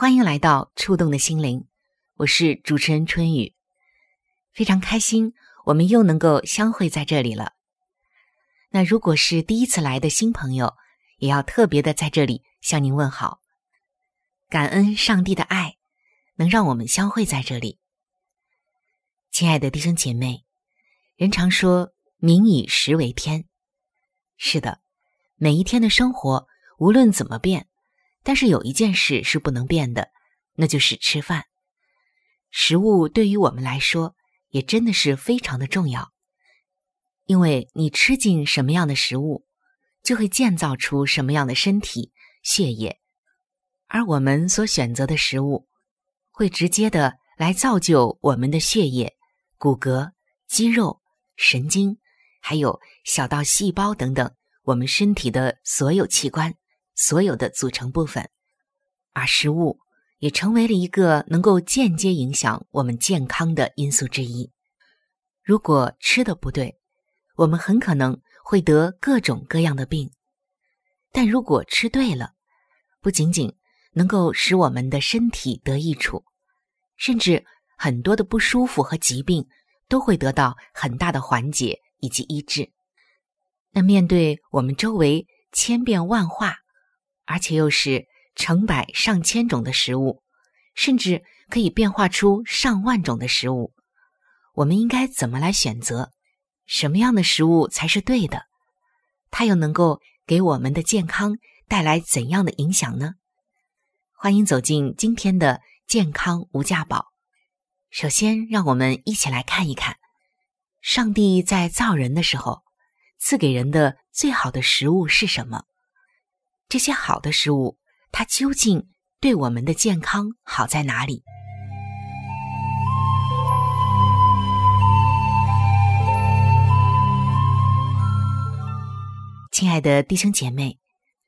欢迎来到触动的心灵，我是主持人春雨，非常开心我们又能够相会在这里了。那如果是第一次来的新朋友，也要特别的在这里向您问好，感恩上帝的爱，能让我们相会在这里。亲爱的弟兄姐妹，人常说“民以食为天”，是的，每一天的生活。无论怎么变，但是有一件事是不能变的，那就是吃饭。食物对于我们来说也真的是非常的重要，因为你吃进什么样的食物，就会建造出什么样的身体、血液，而我们所选择的食物，会直接的来造就我们的血液、骨骼、肌肉、神经，还有小到细胞等等，我们身体的所有器官。所有的组成部分，而食物也成为了一个能够间接影响我们健康的因素之一。如果吃的不对，我们很可能会得各种各样的病；但如果吃对了，不仅仅能够使我们的身体得益处，甚至很多的不舒服和疾病都会得到很大的缓解以及医治。那面对我们周围千变万化，而且又是成百上千种的食物，甚至可以变化出上万种的食物。我们应该怎么来选择？什么样的食物才是对的？它又能够给我们的健康带来怎样的影响呢？欢迎走进今天的健康无价宝。首先，让我们一起来看一看，上帝在造人的时候赐给人的最好的食物是什么。这些好的食物，它究竟对我们的健康好在哪里？亲爱的弟兄姐妹，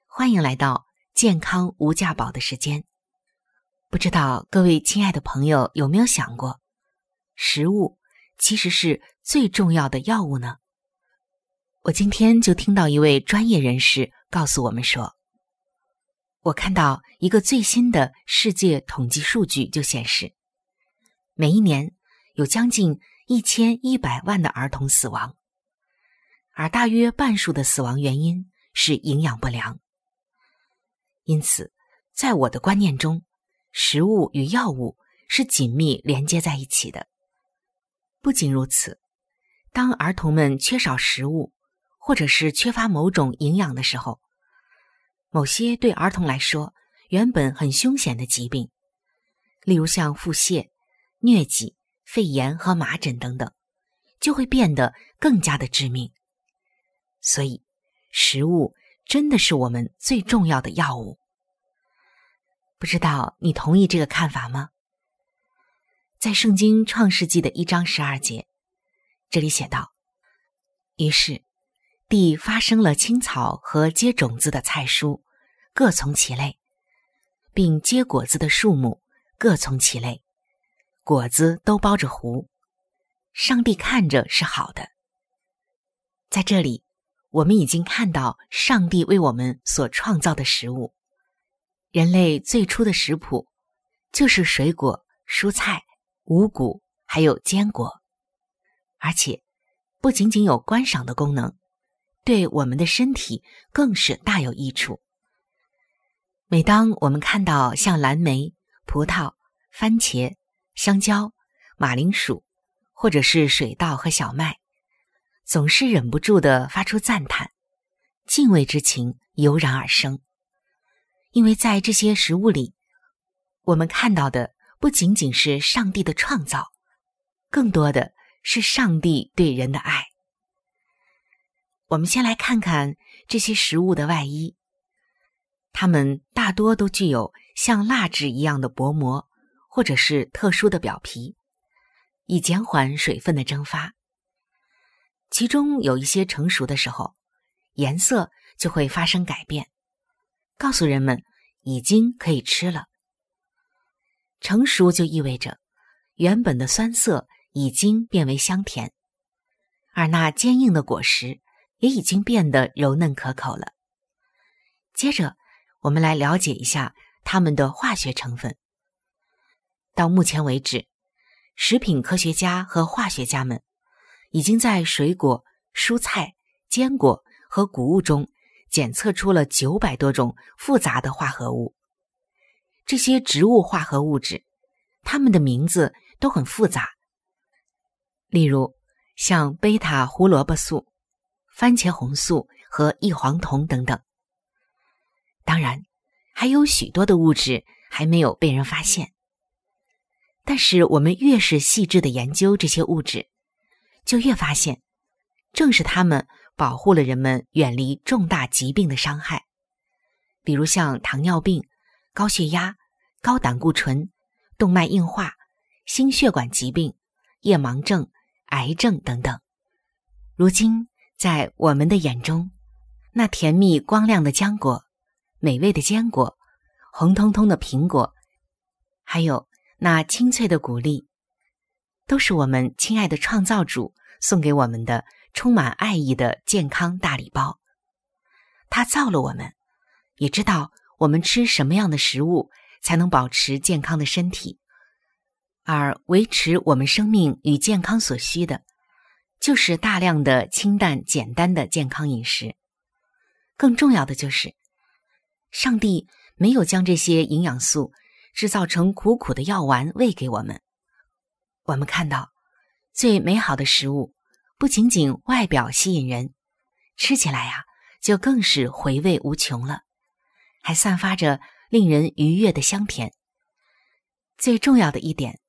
欢迎来到健康无价宝的时间。不知道各位亲爱的朋友有没有想过，食物其实是最重要的药物呢？我今天就听到一位专业人士告诉我们说。我看到一个最新的世界统计数据，就显示，每一年有将近一千一百万的儿童死亡，而大约半数的死亡原因是营养不良。因此，在我的观念中，食物与药物是紧密连接在一起的。不仅如此，当儿童们缺少食物，或者是缺乏某种营养的时候，某些对儿童来说原本很凶险的疾病，例如像腹泻、疟疾、肺炎和麻疹等等，就会变得更加的致命。所以，食物真的是我们最重要的药物。不知道你同意这个看法吗？在《圣经·创世纪》的一章十二节，这里写道：“于是。”地发生了青草和结种子的菜蔬，各从其类，并结果子的树木各从其类，果子都包着核。上帝看着是好的。在这里，我们已经看到上帝为我们所创造的食物。人类最初的食谱就是水果、蔬菜、五谷，还有坚果，而且不仅仅有观赏的功能，对我们的身体更是大有益处。每当我们看到像蓝莓、葡萄、番茄、香蕉、马铃薯，或者是水稻和小麦，总是忍不住的发出赞叹，敬畏之情油然而生。因为在这些食物里，我们看到的不仅仅是上帝的创造，更多的是上帝对人的爱。我们先来看看这些食物的外衣，它们大多都具有像蜡质一样的薄膜，或者是特殊的表皮，以减缓水分的蒸发。其中有一些成熟的时候，颜色就会发生改变。告诉人们已经可以吃了。成熟就意味着原本的酸涩已经变为香甜，而那坚硬的果实也已经变得柔嫩可口了。接着，我们来了解一下它们的化学成分。到目前为止，食品科学家和化学家们已经在水果、蔬菜、坚果和谷物中。检测出了九百多种复杂的化合物。这些植物化合物质，它们的名字都很复杂。例如，像贝塔胡萝卜素、番茄红素和异黄酮等等。当然，还有许多的物质还没有被人发现。但是，我们越是细致的研究这些物质，就越发现，正是它们。保护了人们远离重大疾病的伤害，比如像糖尿病、高血压、高胆固醇、动脉硬化、心血管疾病、夜盲症、癌症等等。如今，在我们的眼中，那甜蜜光亮的浆果、美味的坚果、红彤彤的苹果，还有那清脆的谷粒，都是我们亲爱的创造主送给我们的。充满爱意的健康大礼包，他造了我们，也知道我们吃什么样的食物才能保持健康的身体，而维持我们生命与健康所需的，就是大量的清淡简单的健康饮食。更重要的就是，上帝没有将这些营养素制造成苦苦的药丸喂给我们。我们看到最美好的食物。不仅仅外表吸引人，吃起来呀就更是回味无穷了，还散发着令人愉悦的香甜。最重要的一点，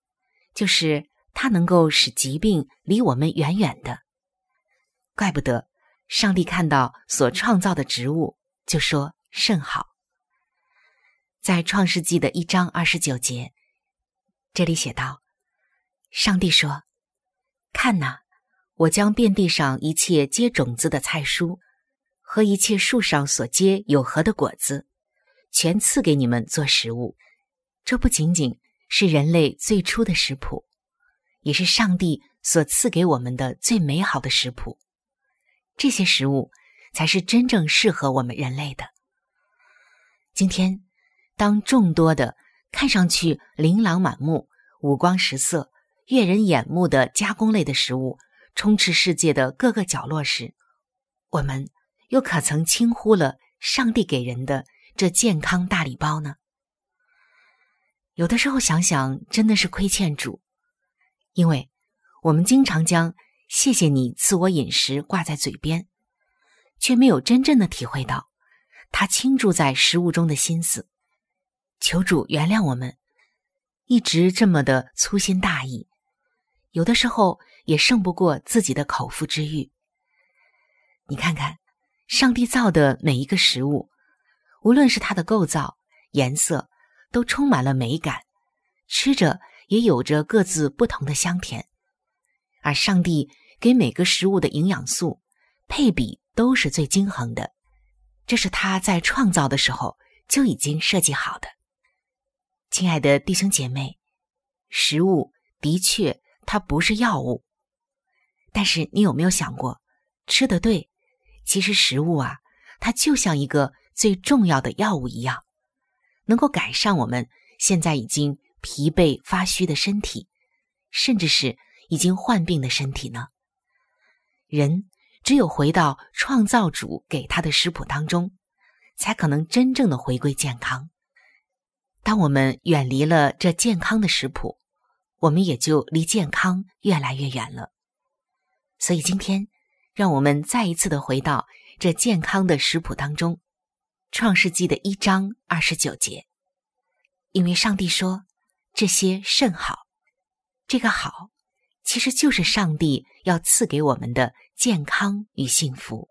就是它能够使疾病离我们远远的。怪不得上帝看到所创造的植物，就说甚好。在创世纪的一章二十九节，这里写道：“上帝说，看哪。”我将遍地上一切结种子的菜蔬，和一切树上所结有核的果子，全赐给你们做食物。这不仅仅是人类最初的食谱，也是上帝所赐给我们的最美好的食谱。这些食物才是真正适合我们人类的。今天，当众多的看上去琳琅满目、五光十色、悦人眼目的加工类的食物，充斥世界的各个角落时，我们又可曾轻忽了上帝给人的这健康大礼包呢？有的时候想想，真的是亏欠主，因为我们经常将“谢谢你赐我饮食”挂在嘴边，却没有真正的体会到他倾注在食物中的心思。求主原谅我们，一直这么的粗心大意，有的时候。也胜不过自己的口腹之欲。你看看，上帝造的每一个食物，无论是它的构造、颜色，都充满了美感，吃着也有着各自不同的香甜。而上帝给每个食物的营养素配比都是最均衡的，这是他在创造的时候就已经设计好的。亲爱的弟兄姐妹，食物的确它不是药物，但是你有没有想过，吃的对，其实食物啊，它就像一个最重要的药物一样，能够改善我们现在已经疲惫发虚的身体，甚至是已经患病的身体呢？人只有回到创造主给他的食谱当中，才可能真正的回归健康。当我们远离了这健康的食谱，我们也就离健康越来越远了。所以今天，让我们再一次的回到这健康的食谱当中，《创世纪》的一章二十九节，因为上帝说这些甚好，这个好，其实就是上帝要赐给我们的健康与幸福。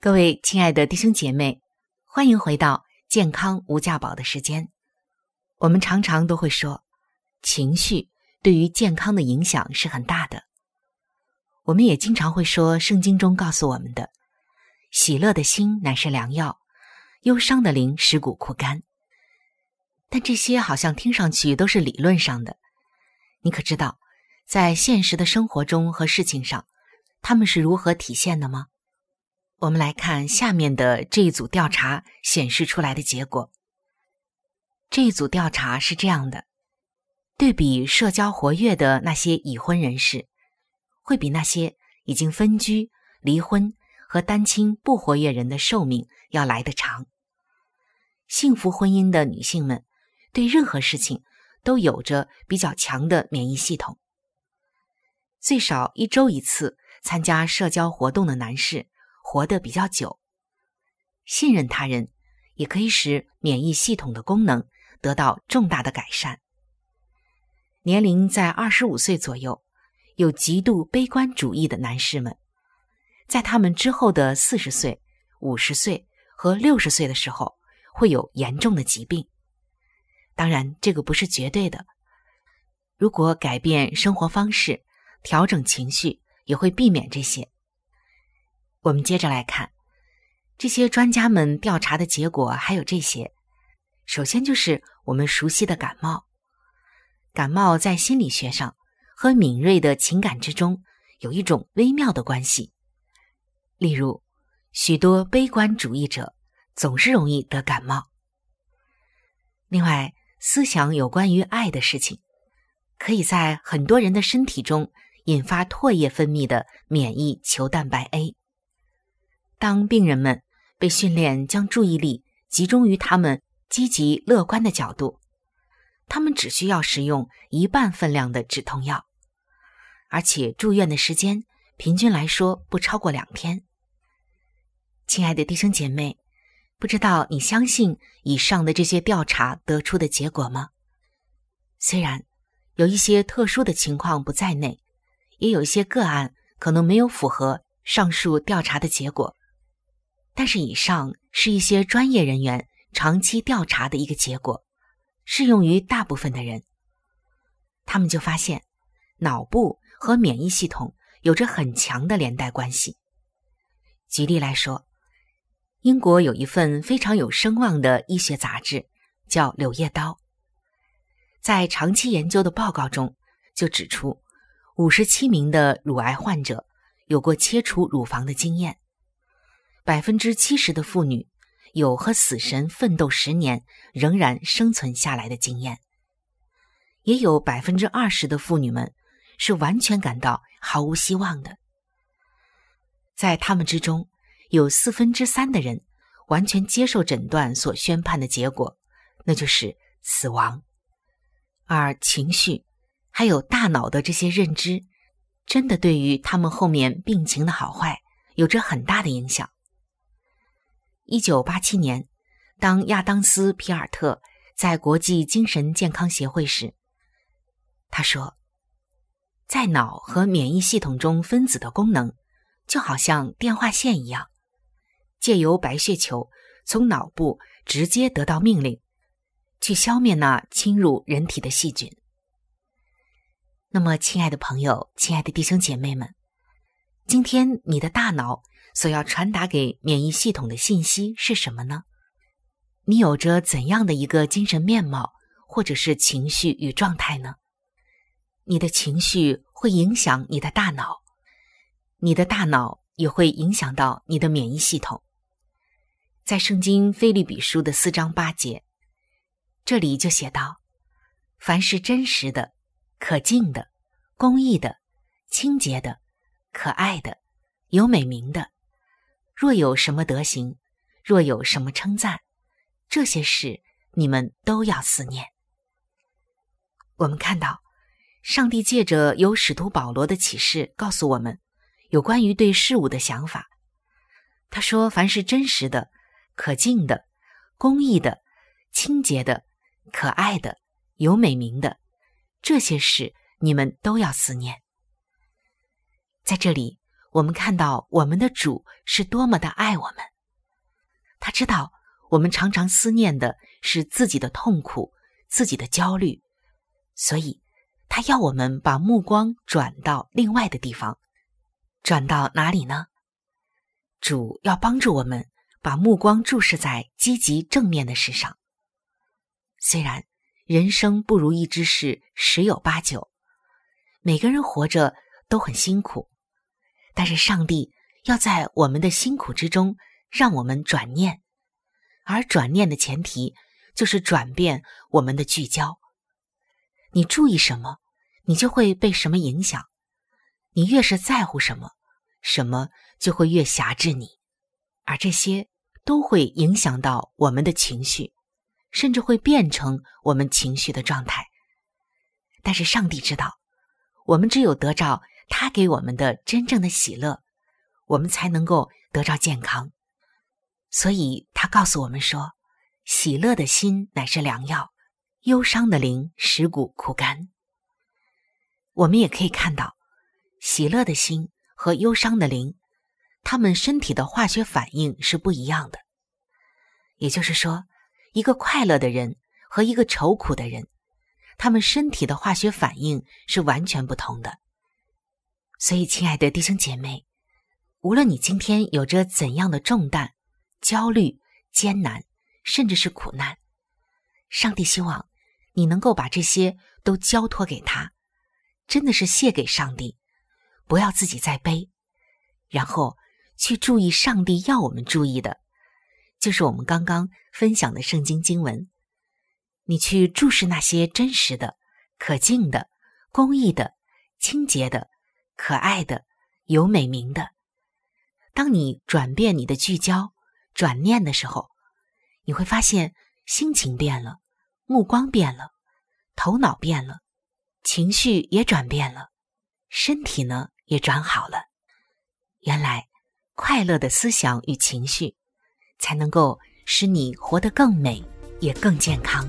各位亲爱的弟兄姐妹，欢迎回到健康无价宝的时间。我们常常都会说，情绪对于健康的影响是很大的。我们也经常会说，圣经中告诉我们的，喜乐的心乃是良药，忧伤的灵使骨枯干。但这些好像听上去都是理论上的，你可知道，在现实的生活中和事情上，他们是如何体现的吗？我们来看下面的这一组调查显示出来的结果。这一组调查是这样的：对比社交活跃的那些已婚人士，会比那些已经分居、离婚和单亲不活跃人的寿命要来得长。幸福婚姻的女性们对任何事情都有着比较强的免疫系统。最少一周一次参加社交活动的男士。活得比较久，信任他人也可以使免疫系统的功能得到重大的改善。年龄在二十五岁左右、有极度悲观主义的男士们，在他们之后的四十岁、五十岁和六十岁的时候，会有严重的疾病。当然，这个不是绝对的。如果改变生活方式、调整情绪，也会避免这些。我们接着来看这些专家们调查的结果，还有这些。首先就是我们熟悉的感冒。感冒在心理学上和敏锐的情感之中有一种微妙的关系。例如，许多悲观主义者总是容易得感冒。另外，思想有关于爱的事情，可以在很多人的身体中引发唾液分泌的免疫球蛋白 A。当病人们被训练将注意力集中于他们积极乐观的角度，他们只需要使用一半分量的止痛药，而且住院的时间平均来说不超过两天。亲爱的弟兄姐妹，不知道你相信以上的这些调查得出的结果吗？虽然有一些特殊的情况不在内，也有一些个案可能没有符合上述调查的结果。但是，以上是一些专业人员长期调查的一个结果，适用于大部分的人。他们就发现，脑部和免疫系统有着很强的连带关系。举例来说，英国有一份非常有声望的医学杂志，叫《柳叶刀》。在长期研究的报告中，就指出，五十七名的乳癌患者有过切除乳房的经验。百分之七十的妇女有和死神奋斗十年仍然生存下来的经验，也有百分之二十的妇女们是完全感到毫无希望的。在他们之中，有四分之三的人完全接受诊断所宣判的结果，那就是死亡。而情绪还有大脑的这些认知，真的对于他们后面病情的好坏有着很大的影响。一九八七年，当亚当斯·皮尔特在国际精神健康协会时，他说：“在脑和免疫系统中，分子的功能就好像电话线一样，借由白血球从脑部直接得到命令，去消灭那侵入人体的细菌。”那么，亲爱的朋友，亲爱的弟兄姐妹们，今天你的大脑所要传达给免疫系统的信息是什么呢？你有着怎样的一个精神面貌，或者是情绪与状态呢？你的情绪会影响你的大脑，你的大脑也会影响到你的免疫系统。在圣经菲利比书的四章八节，这里就写道：“凡是真实的、可敬的、公义的、清洁的、可爱的、有美名的，若有什么德行，若有什么称赞。”这些事你们都要思念。我们看到，上帝借着有使徒保罗的启示，告诉我们有关于对事物的想法。他说：“凡是真实的、可敬的、公义的、清洁的、可爱的、有美名的，这些事你们都要思念。”在这里，我们看到我们的主是多么的爱我们，他知道。我们常常思念的是自己的痛苦、自己的焦虑，所以他要我们把目光转到另外的地方，转到哪里呢？主要帮助我们把目光注视在积极正面的事上。虽然人生不如意之事十有八九，每个人活着都很辛苦，但是上帝要在我们的辛苦之中，让我们转念。而转念的前提就是转变我们的聚焦。你注意什么，你就会被什么影响。你越是在乎什么，什么就会越辖制你，而这些都会影响到我们的情绪，甚至会变成我们情绪的状态。但是上帝知道，我们只有得着他给我们的真正的喜乐，我们才能够得着健康。所以他告诉我们说：“喜乐的心乃是良药，忧伤的灵使骨枯干。”我们也可以看到，喜乐的心和忧伤的灵，他们身体的化学反应是不一样的。也就是说，一个快乐的人和一个愁苦的人，他们身体的化学反应是完全不同的。所以，亲爱的弟兄姐妹，无论你今天有着怎样的重担，焦虑、艰难，甚至是苦难，上帝希望你能够把这些都交托给他，真的是谢给上帝，不要自己再背，然后去注意上帝要我们注意的，就是我们刚刚分享的圣经经文，你去注视那些真实的、可敬的、公益的、清洁的、可爱的、有美名的，当你转变你的聚焦。转念的时候，你会发现心情变了，目光变了，头脑变了，情绪也转变了，身体呢也转好了。原来，快乐的思想与情绪，才能够使你活得更美，也更健康。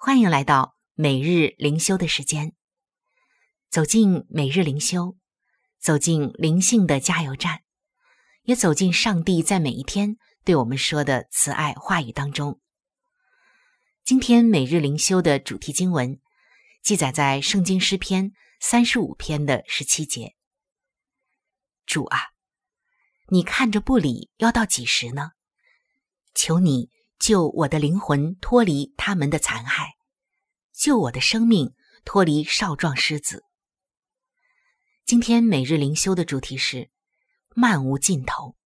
欢迎来到每日灵修的时间。走进每日灵修，走进灵性的加油站，也走进上帝在每一天对我们说的慈爱话语当中。今天每日灵修的主题经文记载在圣经诗篇三十五篇的十七节。主啊，你看着不理要到几时呢？求你。救我的灵魂脱离他们的残害，救我的生命脱离少壮狮子。今天每日灵修的主题是漫无尽头。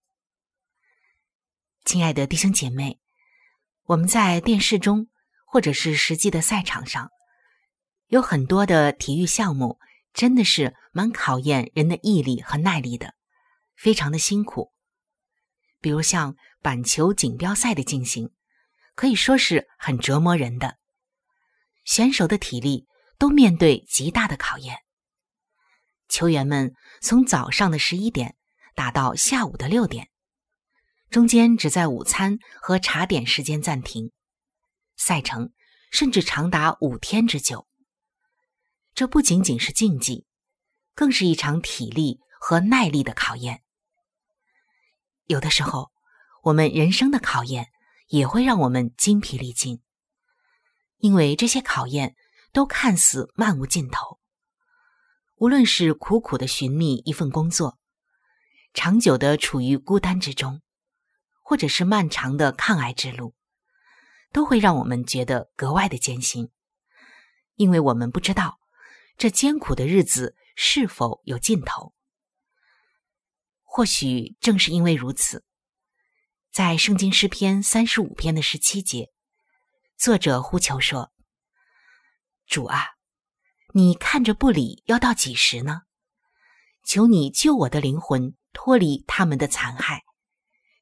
亲爱的弟兄姐妹，我们在电视中或者是实际的赛场上，有很多的体育项目，真的是蛮考验人的毅力和耐力的，非常的辛苦。比如像板球锦标赛的进行。可以说是很折磨人的，选手的体力都面对极大的考验。球员们从早上的十一点打到下午的六点，中间只在午餐和茶点时间暂停。赛程甚至长达五天之久。这不仅仅是竞技，更是一场体力和耐力的考验。有的时候，我们人生的考验。也会让我们精疲力尽，因为这些考验都看似漫无尽头。无论是苦苦的寻觅一份工作，长久的处于孤单之中，或者是漫长的抗癌之路，都会让我们觉得格外的艰辛，因为我们不知道这艰苦的日子是否有尽头。或许正是因为如此。在圣经诗篇三十五篇的十七节，作者呼求说：“主啊，你看着不理要到几时呢？求你救我的灵魂脱离他们的残害，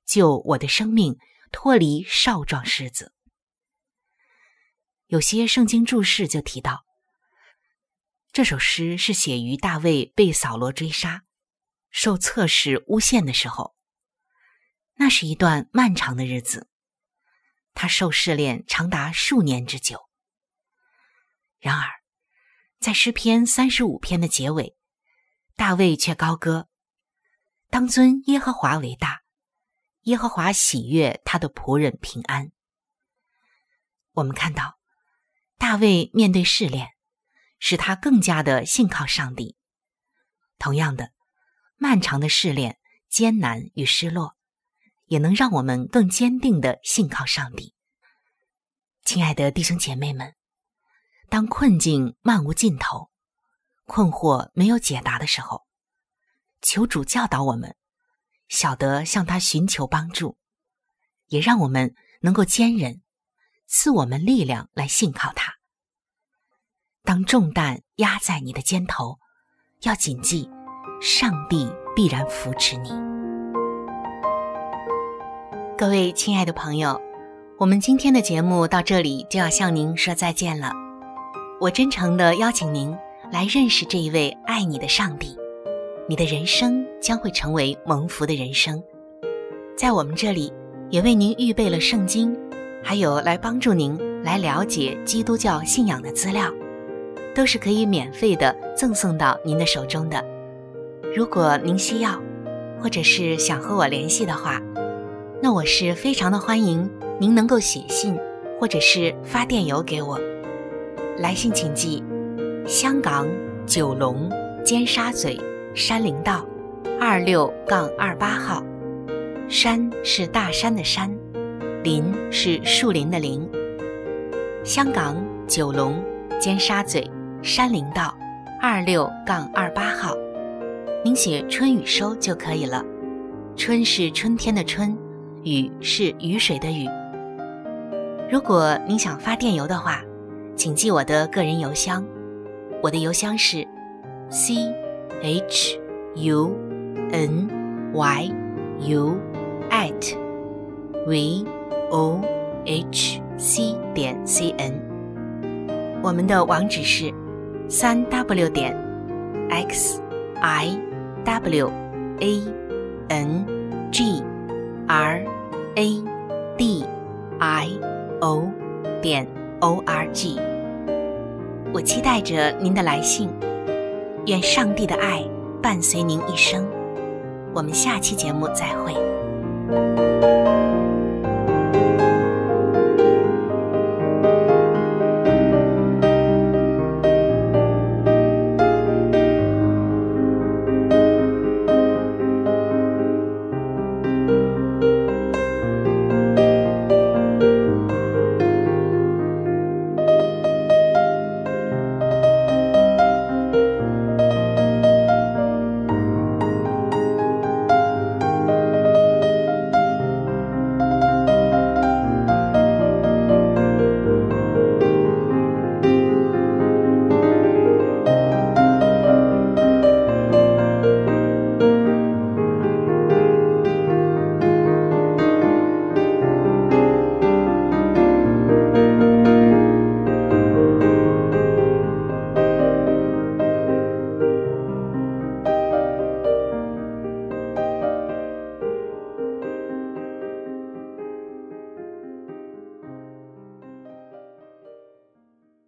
救我的生命脱离少壮狮子。”有些圣经注释就提到，这首诗是写于大卫被扫罗追杀、受测试诬陷的时候。那是一段漫长的日子，他受试炼长达数年之久。然而，在诗篇三十五篇的结尾，大卫却高歌：“当尊耶和华为大，耶和华喜悦他的仆人平安。”我们看到，大卫面对试炼，使他更加的信靠上帝。同样的，漫长的试炼、艰难与失落。也能让我们更坚定的信靠上帝。亲爱的弟兄姐妹们，当困境漫无尽头、困惑没有解答的时候，求主教导我们，晓得向他寻求帮助，也让我们能够坚忍，赐我们力量来信靠他。当重担压在你的肩头，要谨记，上帝必然扶持你。各位亲爱的朋友，我们今天的节目到这里就要向您说再见了。我真诚的邀请您来认识这一位爱你的上帝，你的人生将会成为蒙福的人生。在我们这里，也为您预备了圣经，还有来帮助您来了解基督教信仰的资料，都是可以免费的赠送到您的手中的。如果您需要，或者是想和我联系的话。那我是非常的欢迎您能够写信或者是发电邮给我。来信请寄：香港九龙尖沙咀山林道二六杠二八号。山是大山的山，林是树林的林。香港九龙尖沙咀山林道二六杠二八号，您写“春雨收”就可以了。春是春天的春，雨是雨水的雨。如果您想发电邮的话，请记我的个人邮箱，我的邮箱是 c h u n y u。at v o h c 点 c n，我们的网址是三 w 点 x i w a n g r a d i o 点 o r g。我期待着您的来信，愿上帝的爱伴随您一生。我们下期节目再会。